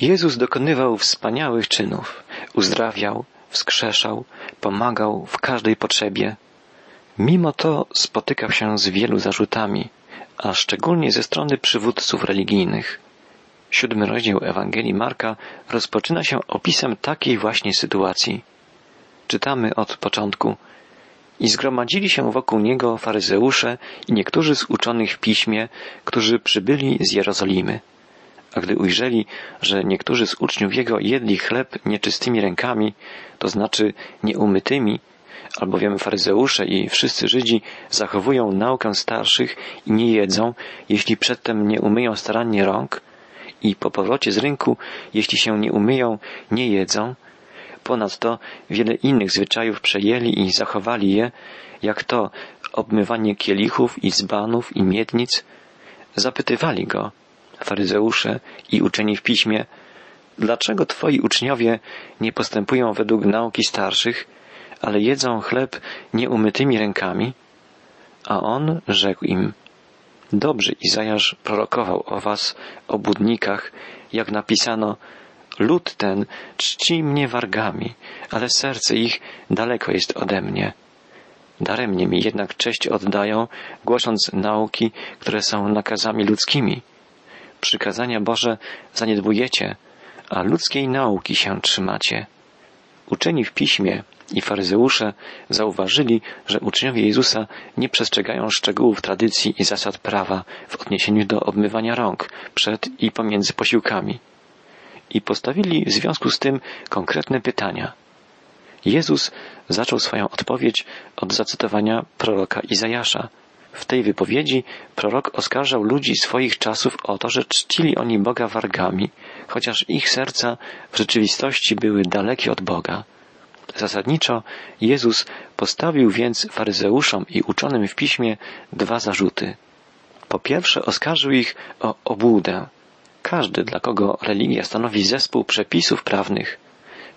Jezus dokonywał wspaniałych czynów. Uzdrawiał, wskrzeszał, pomagał w każdej potrzebie. Mimo to spotykał się z wielu zarzutami, a szczególnie ze strony przywódców religijnych. Siódmy rozdział Ewangelii Marka rozpoczyna się opisem takiej właśnie sytuacji. Czytamy od początku. I zgromadzili się wokół niego faryzeusze i niektórzy z uczonych w piśmie, którzy przybyli z Jerozolimy. A gdy ujrzeli, że niektórzy z uczniów jego jedli chleb nieczystymi rękami, to znaczy nieumytymi, albowiem faryzeusze i wszyscy Żydzi zachowują naukę starszych i nie jedzą, jeśli przedtem nie umyją starannie rąk, i po powrocie z rynku, jeśli się nie umyją, nie jedzą. Ponadto wiele innych zwyczajów przejęli i zachowali je, jak to obmywanie kielichów i dzbanów i miednic. Zapytywali go, faryzeusze i uczeni w piśmie, dlaczego twoi uczniowie nie postępują według nauki starszych, ale jedzą chleb nieumytymi rękami? A on rzekł im, Dobrze Izajasz prorokował o was, o budnikach, jak napisano, lud ten czci mnie wargami, ale serce ich daleko jest ode mnie. Daremnie mi jednak cześć oddają, głosząc nauki, które są nakazami ludzkimi. Przykazania Boże zaniedbujecie, a ludzkiej nauki się trzymacie. Uczeni w piśmie i faryzeusze zauważyli, że uczniowie Jezusa nie przestrzegają szczegółów tradycji i zasad prawa w odniesieniu do obmywania rąk przed i pomiędzy posiłkami. I postawili w związku z tym konkretne pytania. Jezus zaczął swoją odpowiedź od zacytowania proroka Izajasza. W tej wypowiedzi prorok oskarżał ludzi swoich czasów o to, że czcili oni Boga wargami, chociaż ich serca w rzeczywistości były dalekie od Boga. Zasadniczo Jezus postawił więc faryzeuszom i uczonym w piśmie dwa zarzuty. Po pierwsze oskarżył ich o obłudę. Każdy, dla kogo religia stanowi zespół przepisów prawnych,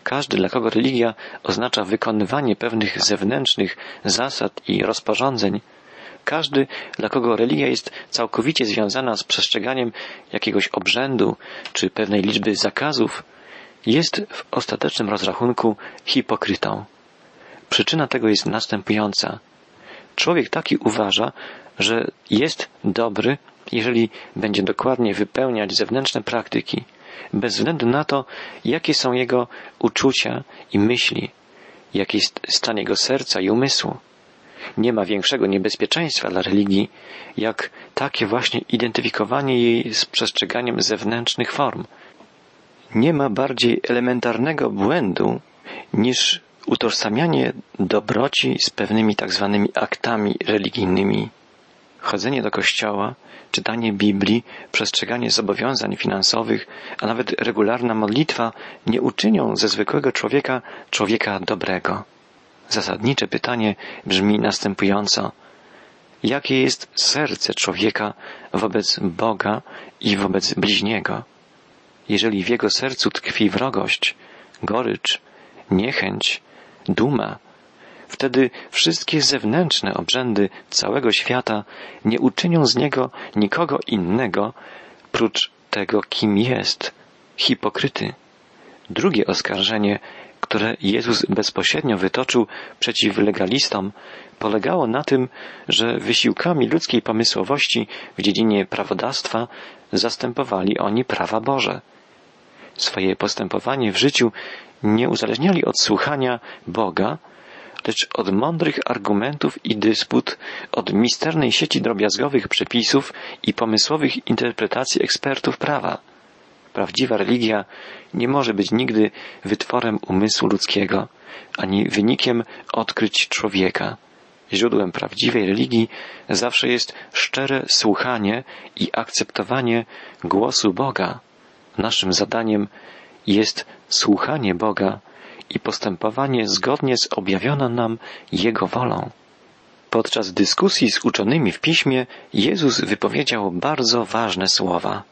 każdy, dla kogo religia oznacza wykonywanie pewnych zewnętrznych zasad i rozporządzeń, każdy, dla kogo religia jest całkowicie związana z przestrzeganiem jakiegoś obrzędu czy pewnej liczby zakazów, jest w ostatecznym rozrachunku hipokrytą. Przyczyna tego jest następująca. Człowiek taki uważa, że jest dobry, jeżeli będzie dokładnie wypełniać zewnętrzne praktyki, bez względu na to, jakie są jego uczucia i myśli, jaki jest stan jego serca i umysłu. Nie ma większego niebezpieczeństwa dla religii, jak takie właśnie identyfikowanie jej z przestrzeganiem zewnętrznych form, nie ma bardziej elementarnego błędu niż utożsamianie dobroci z pewnymi tak zwanymi aktami religijnymi. Chodzenie do kościoła, czytanie Biblii, przestrzeganie zobowiązań finansowych, a nawet regularna modlitwa nie uczynią ze zwykłego człowieka człowieka dobrego. Zasadnicze pytanie brzmi następująco. Jakie jest serce człowieka wobec Boga i wobec bliźniego? jeżeli w jego sercu tkwi wrogość, gorycz, niechęć, duma, wtedy wszystkie zewnętrzne obrzędy całego świata nie uczynią z niego nikogo innego, prócz tego, kim jest, hipokryty. Drugie oskarżenie, które Jezus bezpośrednio wytoczył przeciw legalistom, polegało na tym, że wysiłkami ludzkiej pomysłowości w dziedzinie prawodawstwa zastępowali oni prawa Boże swoje postępowanie w życiu nie uzależniali od słuchania Boga, lecz od mądrych argumentów i dysput, od misternej sieci drobiazgowych przepisów i pomysłowych interpretacji ekspertów prawa. Prawdziwa religia nie może być nigdy wytworem umysłu ludzkiego, ani wynikiem odkryć człowieka. Źródłem prawdziwej religii zawsze jest szczere słuchanie i akceptowanie głosu Boga. Naszym zadaniem jest słuchanie Boga i postępowanie zgodnie z objawioną nam Jego wolą. Podczas dyskusji z uczonymi w piśmie Jezus wypowiedział bardzo ważne słowa.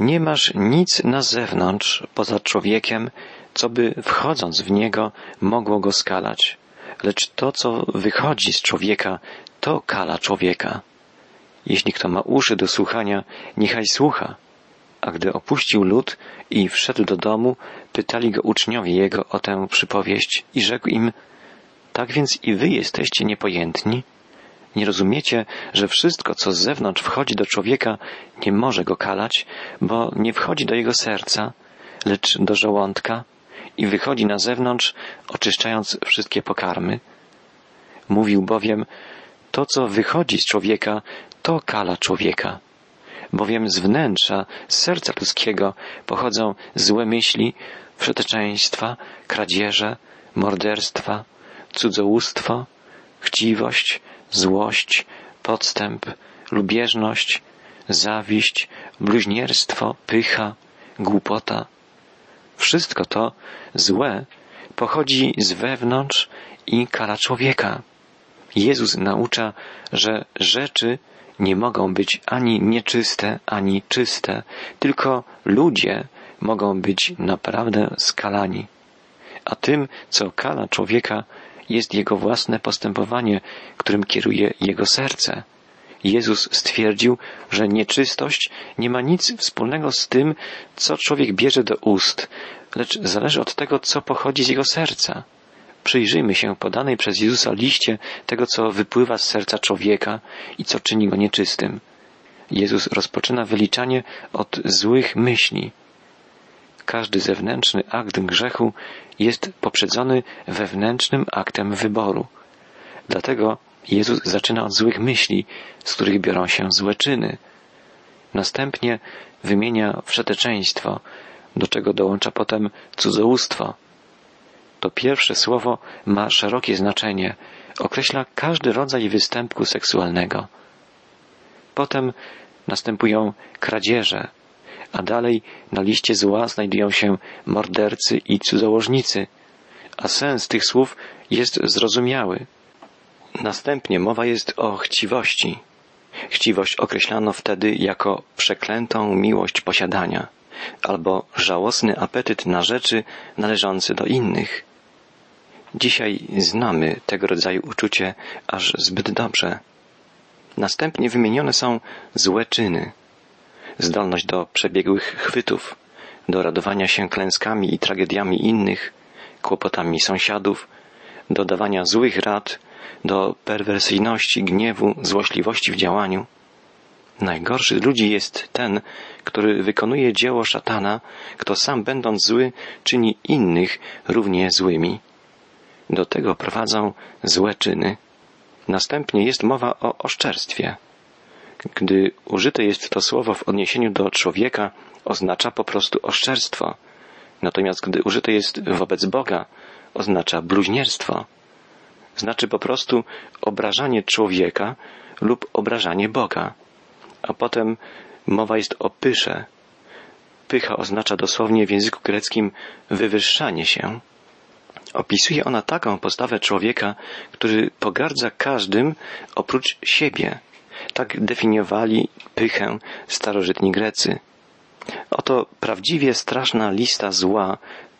Nie masz nic na zewnątrz poza człowiekiem, co by wchodząc w niego mogło go skalać, lecz to, co wychodzi z człowieka, to kala człowieka. Jeśli kto ma uszy do słuchania, niechaj słucha. A gdy opuścił lud i wszedł do domu, pytali go uczniowie jego o tę przypowieść i rzekł im, tak więc i wy jesteście niepojętni? Nie rozumiecie, że wszystko, co z zewnątrz wchodzi do człowieka, nie może go kalać, bo nie wchodzi do jego serca, lecz do żołądka i wychodzi na zewnątrz, oczyszczając wszystkie pokarmy? Mówił bowiem, to co wychodzi z człowieka, to kala człowieka. Bowiem z wnętrza, z serca ludzkiego pochodzą złe myśli, wszeteczeństwa, kradzieże, morderstwa, cudzołóstwo, chciwość, złość, podstęp, lubieżność, zawiść, bluźnierstwo, pycha, głupota. Wszystko to złe pochodzi z wewnątrz i kala człowieka. Jezus naucza, że rzeczy nie mogą być ani nieczyste, ani czyste, tylko ludzie mogą być naprawdę skalani. A tym, co kala człowieka, jest jego własne postępowanie, którym kieruje jego serce. Jezus stwierdził, że nieczystość nie ma nic wspólnego z tym, co człowiek bierze do ust, lecz zależy od tego, co pochodzi z jego serca. Przyjrzyjmy się podanej przez Jezusa liście tego, co wypływa z serca człowieka i co czyni go nieczystym. Jezus rozpoczyna wyliczanie od złych myśli. Każdy zewnętrzny akt grzechu jest poprzedzony wewnętrznym aktem wyboru. Dlatego Jezus zaczyna od złych myśli, z których biorą się złe czyny. Następnie wymienia wszeteczeństwo, do czego dołącza potem cudzołóstwo. To pierwsze słowo ma szerokie znaczenie, określa każdy rodzaj występku seksualnego. Potem następują kradzieże, a dalej na liście zła znajdują się mordercy i cudzołożnicy, a sens tych słów jest zrozumiały. Następnie mowa jest o chciwości. Chciwość określano wtedy jako przeklętą miłość posiadania albo żałosny apetyt na rzeczy należące do innych. Dzisiaj znamy tego rodzaju uczucie aż zbyt dobrze. Następnie wymienione są złe czyny, zdolność do przebiegłych chwytów, do radowania się klęskami i tragediami innych, kłopotami sąsiadów, do dawania złych rad, do perwersyjności, gniewu, złośliwości w działaniu. Najgorszy ludzi jest ten, który wykonuje dzieło szatana, kto sam będąc zły czyni innych równie złymi. Do tego prowadzą złe czyny. Następnie jest mowa o oszczerstwie. Gdy użyte jest to słowo w odniesieniu do człowieka, oznacza po prostu oszczerstwo. Natomiast gdy użyte jest wobec Boga, oznacza bluźnierstwo. Znaczy po prostu obrażanie człowieka lub obrażanie Boga. A potem mowa jest o pysze. Pycha oznacza dosłownie w języku greckim wywyższanie się. Opisuje ona taką postawę człowieka, który pogardza każdym oprócz siebie. Tak definiowali pychę starożytni Grecy. Oto prawdziwie straszna lista zła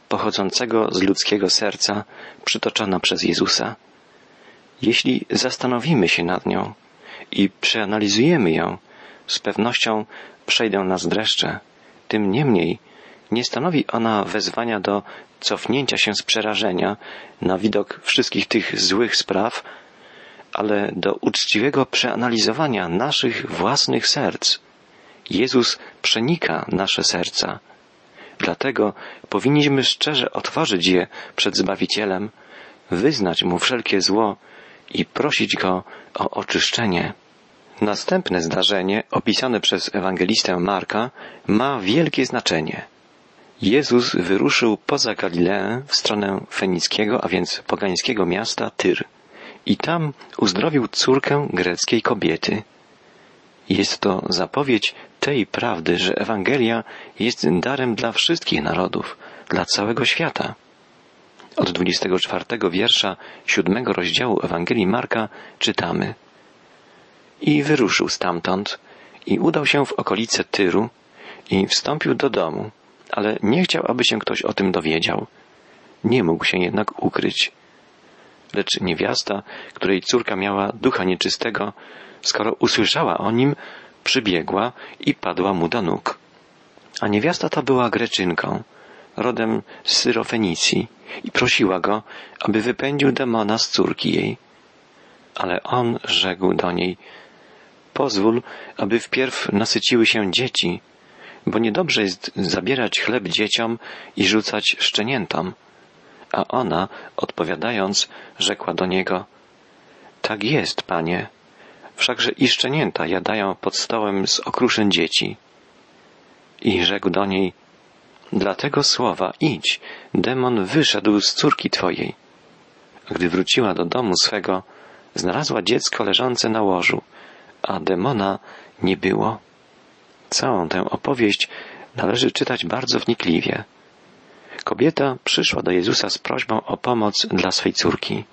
pochodzącego z ludzkiego serca, przytoczona przez Jezusa. Jeśli zastanowimy się nad nią i przeanalizujemy ją, z pewnością przejdą nas dreszcze. Tym niemniej nie stanowi ona wezwania do cofnięcia się z przerażenia na widok wszystkich tych złych spraw, ale do uczciwego przeanalizowania naszych własnych serc. Jezus przenika nasze serca. Dlatego powinniśmy szczerze otworzyć je przed Zbawicielem, wyznać Mu wszelkie zło i prosić Go o oczyszczenie. Następne zdarzenie, opisane przez ewangelistę Marka, ma wielkie znaczenie. Jezus wyruszył poza Galileę w stronę fenickiego, a więc pogańskiego miasta Tyr i tam uzdrowił córkę greckiej kobiety. Jest to zapowiedź tej prawdy, że Ewangelia jest darem dla wszystkich narodów, dla całego świata. Od 24 wiersza siódmego rozdziału Ewangelii Marka czytamy I wyruszył stamtąd i udał się w okolice Tyru i wstąpił do domu, ale nie chciał, aby się ktoś o tym dowiedział. Nie mógł się jednak ukryć. Lecz niewiasta, której córka miała ducha nieczystego, skoro usłyszała o nim, przybiegła i padła mu do nóg. A niewiasta ta była Greczynką, rodem z Syrofenicji i prosiła go, aby wypędził demona z córki jej. Ale on rzekł do niej, pozwól, aby wpierw nasyciły się dzieci, bo niedobrze jest zabierać chleb dzieciom i rzucać szczeniętom. A ona, odpowiadając, rzekła do niego, tak jest, panie, wszakże i szczenięta jadają pod stołem z okruszyn dzieci. I rzekł do niej, dlatego słowa idź, demon wyszedł z córki twojej. Gdy wróciła do domu swego, znalazła dziecko leżące na łożu, a demona nie było. Całą tę opowieść należy czytać bardzo wnikliwie. Kobieta przyszła do Jezusa z prośbą o pomoc dla swej córki.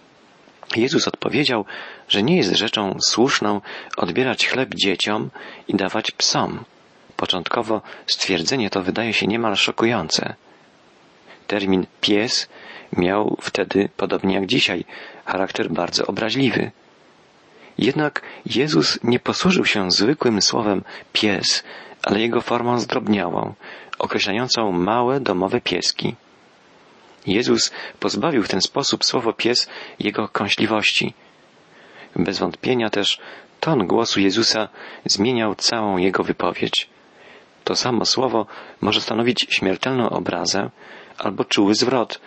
Jezus odpowiedział, że nie jest rzeczą słuszną odbierać chleb dzieciom i dawać psom. Początkowo stwierdzenie to wydaje się niemal szokujące. Termin pies miał wtedy, podobnie jak dzisiaj, charakter bardzo obraźliwy. Jednak Jezus nie posłużył się zwykłym słowem pies, ale jego formą zdrobniałą, określającą małe domowe pieski. Jezus pozbawił w ten sposób słowo pies jego kąśliwości. Bez wątpienia też ton głosu Jezusa zmieniał całą jego wypowiedź. To samo słowo może stanowić śmiertelną obrazę albo czuły zwrot,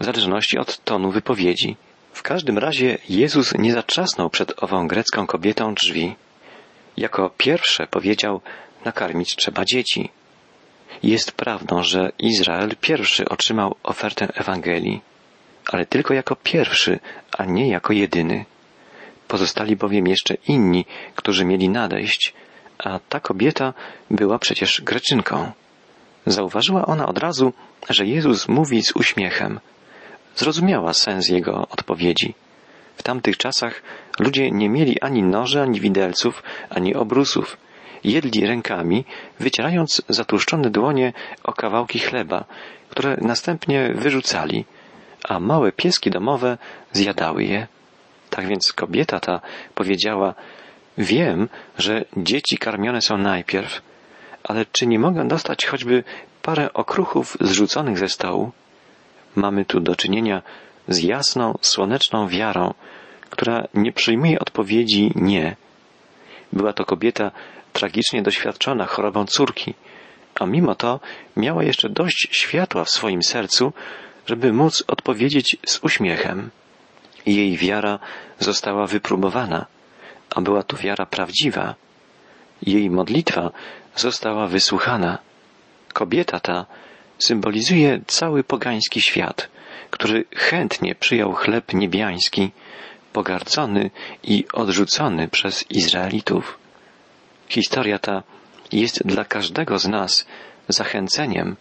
w zależności od tonu wypowiedzi. W każdym razie Jezus nie zatrzasnął przed ową grecką kobietą drzwi. Jako pierwsze powiedział, nakarmić trzeba dzieci. Jest prawdą, że Izrael pierwszy otrzymał ofertę Ewangelii, ale tylko jako pierwszy, a nie jako jedyny. Pozostali bowiem jeszcze inni, którzy mieli nadejść, a ta kobieta była przecież Greczynką. Zauważyła ona od razu, że Jezus mówi z uśmiechem. Zrozumiała sens jego odpowiedzi. W tamtych czasach ludzie nie mieli ani noży, ani widelców, ani obrusów jedli rękami, wycierając zatłuszczone dłonie o kawałki chleba, które następnie wyrzucali, a małe pieski domowe zjadały je. Tak więc kobieta ta powiedziała, wiem, że dzieci karmione są najpierw, ale czy nie mogę dostać choćby parę okruchów zrzuconych ze stołu? Mamy tu do czynienia z jasną, słoneczną wiarą, która nie przyjmuje odpowiedzi nie. Była to kobieta tragicznie doświadczona chorobą córki, a mimo to miała jeszcze dość światła w swoim sercu, żeby móc odpowiedzieć z uśmiechem. Jej wiara została wypróbowana, a była to wiara prawdziwa. Jej modlitwa została wysłuchana. Kobieta ta symbolizuje cały pogański świat, który chętnie przyjął chleb niebiański, pogardzony i odrzucony przez Izraelitów. Historia ta jest dla każdego z nas zachęceniem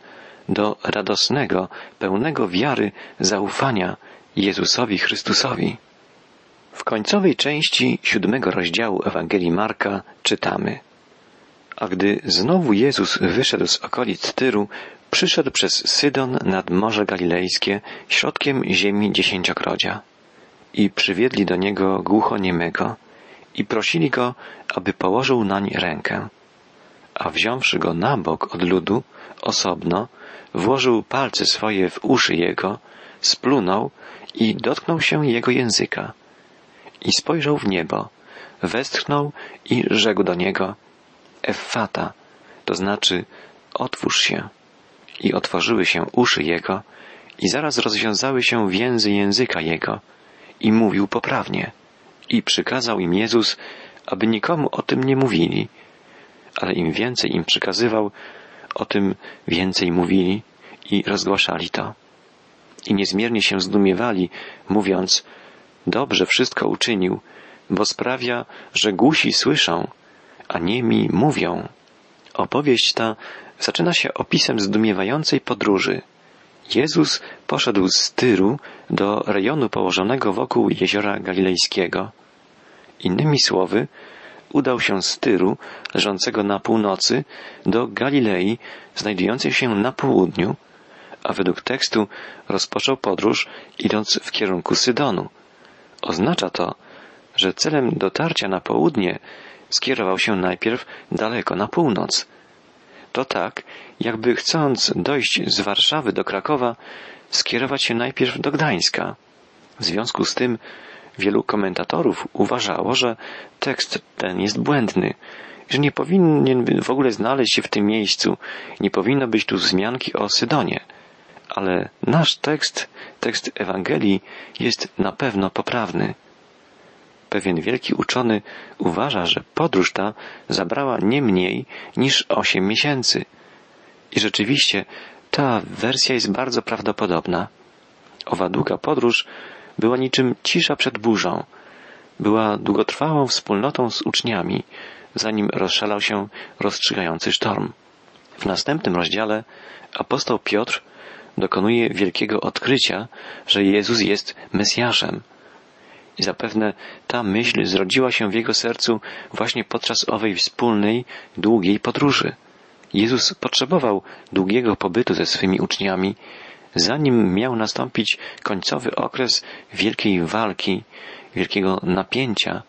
do radosnego, pełnego wiary, zaufania Jezusowi Chrystusowi. W końcowej części siódmego rozdziału Ewangelii Marka czytamy A gdy znowu Jezus wyszedł z okolic Tyru, przyszedł przez Sydon nad Morze Galilejskie, środkiem ziemi dziesięciogrodzia. I przywiedli do niego głuchoniemego i prosili go, aby położył nań rękę. A wziąwszy go na bok od ludu, osobno, włożył palce swoje w uszy jego, splunął i dotknął się jego języka. I spojrzał w niebo, westchnął i rzekł do niego, Effata, to znaczy otwórz się. I otworzyły się uszy jego i zaraz rozwiązały się więzy języka jego i mówił poprawnie. I przykazał im Jezus, aby nikomu o tym nie mówili, ale im więcej im przykazywał, o tym więcej mówili i rozgłaszali to. I niezmiernie się zdumiewali, mówiąc, dobrze wszystko uczynił, bo sprawia, że głusi słyszą, a niemi mówią. Opowieść ta zaczyna się opisem zdumiewającej podróży. Jezus poszedł z Tyru do rejonu położonego wokół jeziora galilejskiego. Innymi słowy, udał się z Tyru, leżącego na północy, do Galilei, znajdującej się na południu, a według tekstu rozpoczął podróż idąc w kierunku Sydonu. Oznacza to, że celem dotarcia na południe skierował się najpierw daleko na północ. To tak, jakby chcąc dojść z Warszawy do Krakowa, skierować się najpierw do Gdańska. W związku z tym wielu komentatorów uważało, że tekst ten jest błędny, że nie powinien w ogóle znaleźć się w tym miejscu, nie powinno być tu wzmianki o Sydonie. Ale nasz tekst, tekst Ewangelii jest na pewno poprawny. Pewien wielki uczony uważa, że podróż ta zabrała nie mniej niż osiem miesięcy. I rzeczywiście ta wersja jest bardzo prawdopodobna. Owa długa podróż była niczym cisza przed burzą. Była długotrwałą wspólnotą z uczniami, zanim rozszalał się rozstrzygający sztorm. W następnym rozdziale apostoł Piotr dokonuje wielkiego odkrycia, że Jezus jest Mesjaszem. I zapewne ta myśl zrodziła się w jego sercu właśnie podczas owej wspólnej, długiej podróży. Jezus potrzebował długiego pobytu ze swymi uczniami, zanim miał nastąpić końcowy okres wielkiej walki, wielkiego napięcia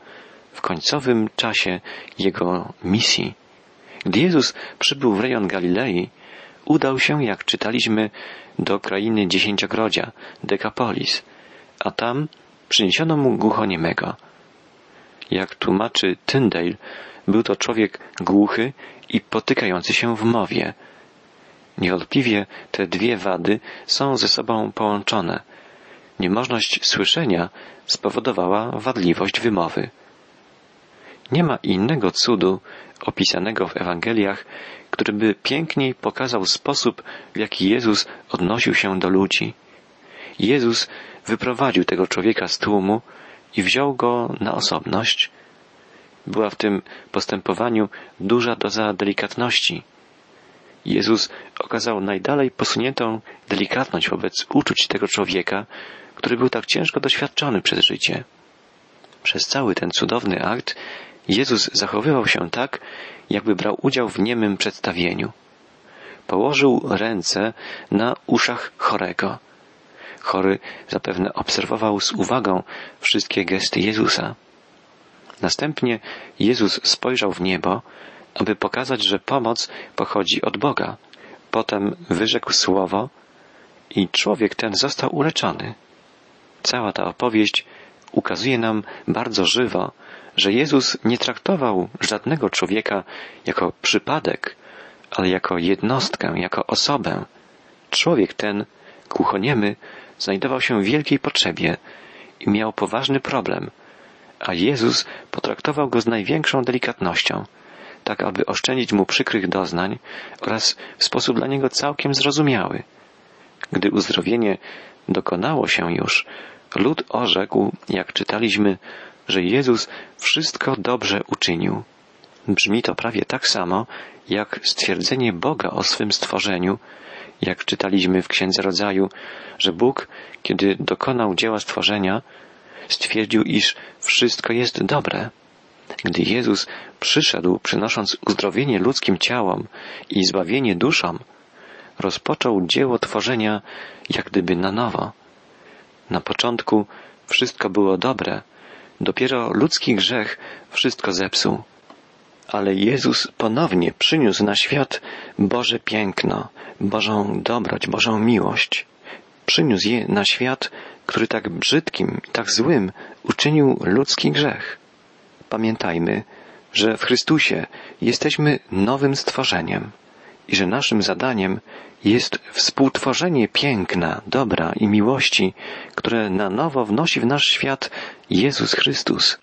w końcowym czasie jego misji. Gdy Jezus przybył w rejon Galilei, udał się, jak czytaliśmy, do krainy dziesięciogrodzia, Dekapolis, a tam przyniesiono mu głuchoniemego. Jak tłumaczy Tyndale, był to człowiek głuchy i potykający się w mowie. Niewątpliwie te dwie wady są ze sobą połączone. Niemożność słyszenia spowodowała wadliwość wymowy. Nie ma innego cudu opisanego w Ewangeliach, który by piękniej pokazał sposób, w jaki Jezus odnosił się do ludzi. Jezus wyprowadził tego człowieka z tłumu i wziął go na osobność. Była w tym postępowaniu duża doza delikatności. Jezus okazał najdalej posuniętą delikatność wobec uczuć tego człowieka, który był tak ciężko doświadczony przez życie. Przez cały ten cudowny akt Jezus zachowywał się tak, jakby brał udział w niemym przedstawieniu. Położył ręce na uszach chorego. Chory zapewne obserwował z uwagą wszystkie gesty Jezusa. Następnie Jezus spojrzał w niebo, aby pokazać, że pomoc pochodzi od Boga. Potem wyrzekł słowo i człowiek ten został uleczony. Cała ta opowieść ukazuje nam bardzo żywo, że Jezus nie traktował żadnego człowieka jako przypadek, ale jako jednostkę, jako osobę. Człowiek ten, głuchoniemy, znajdował się w wielkiej potrzebie i miał poważny problem, a Jezus potraktował go z największą delikatnością, tak aby oszczędzić mu przykrych doznań oraz w sposób dla niego całkiem zrozumiały. Gdy uzdrowienie dokonało się już, lud orzekł, jak czytaliśmy, że Jezus wszystko dobrze uczynił. Brzmi to prawie tak samo, jak stwierdzenie Boga o swym stworzeniu, jak czytaliśmy w Księdze Rodzaju, że Bóg, kiedy dokonał dzieła stworzenia, stwierdził, iż wszystko jest dobre. Gdy Jezus przyszedł, przynosząc uzdrowienie ludzkim ciałom i zbawienie duszom, rozpoczął dzieło tworzenia jak gdyby na nowo. Na początku wszystko było dobre, dopiero ludzki grzech wszystko zepsuł. Ale Jezus ponownie przyniósł na świat Boże piękno, Bożą dobroć, Bożą miłość. Przyniósł je na świat, który tak brzydkim, tak złym uczynił ludzki grzech. Pamiętajmy, że w Chrystusie jesteśmy nowym stworzeniem i że naszym zadaniem jest współtworzenie piękna, dobra i miłości, które na nowo wnosi w nasz świat Jezus Chrystus.